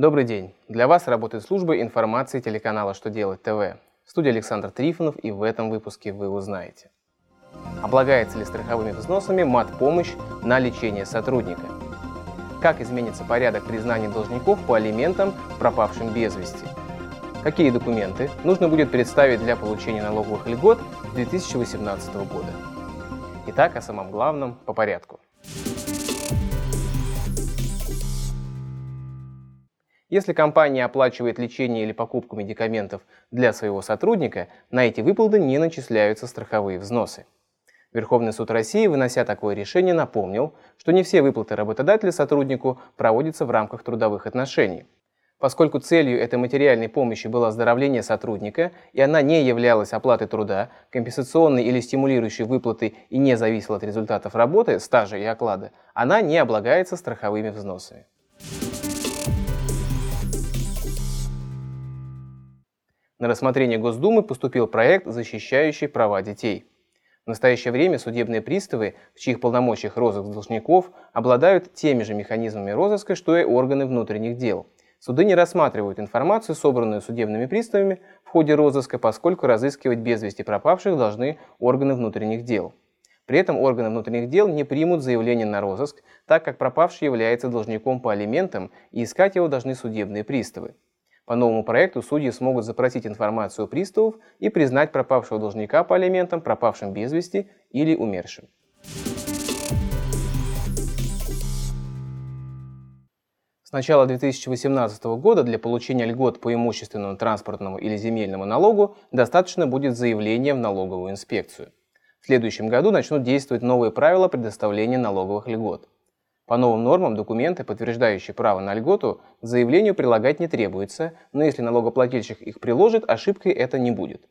Добрый день! Для вас работает служба информации телеканала «Что делать ТВ». В студии Александр Трифонов и в этом выпуске вы узнаете. Облагается ли страховыми взносами мат-помощь на лечение сотрудника? Как изменится порядок признания должников по алиментам, пропавшим без вести? Какие документы нужно будет представить для получения налоговых льгот с 2018 года? Итак, о самом главном по порядку. Если компания оплачивает лечение или покупку медикаментов для своего сотрудника, на эти выплаты не начисляются страховые взносы. Верховный суд России, вынося такое решение, напомнил, что не все выплаты работодателя сотруднику проводятся в рамках трудовых отношений. Поскольку целью этой материальной помощи было оздоровление сотрудника, и она не являлась оплатой труда, компенсационной или стимулирующей выплаты и не зависела от результатов работы, стажа и оклада, она не облагается страховыми взносами. На рассмотрение Госдумы поступил проект, защищающий права детей. В настоящее время судебные приставы, в чьих полномочиях розыск должников, обладают теми же механизмами розыска, что и органы внутренних дел. Суды не рассматривают информацию, собранную судебными приставами в ходе розыска, поскольку разыскивать без вести пропавших должны органы внутренних дел. При этом органы внутренних дел не примут заявление на розыск, так как пропавший является должником по алиментам и искать его должны судебные приставы. По новому проекту судьи смогут запросить информацию у приставов и признать пропавшего должника по алиментам пропавшим без вести или умершим. С начала 2018 года для получения льгот по имущественному, транспортному или земельному налогу достаточно будет заявления в налоговую инспекцию. В следующем году начнут действовать новые правила предоставления налоговых льгот. По новым нормам документы, подтверждающие право на льготу, к заявлению прилагать не требуется, но если налогоплательщик их приложит, ошибкой это не будет.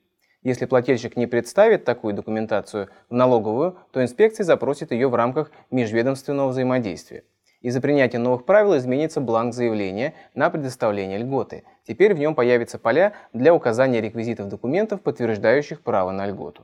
Если плательщик не представит такую документацию в налоговую, то инспекция запросит ее в рамках межведомственного взаимодействия. Из-за принятия новых правил изменится бланк заявления на предоставление льготы. Теперь в нем появятся поля для указания реквизитов документов, подтверждающих право на льготу.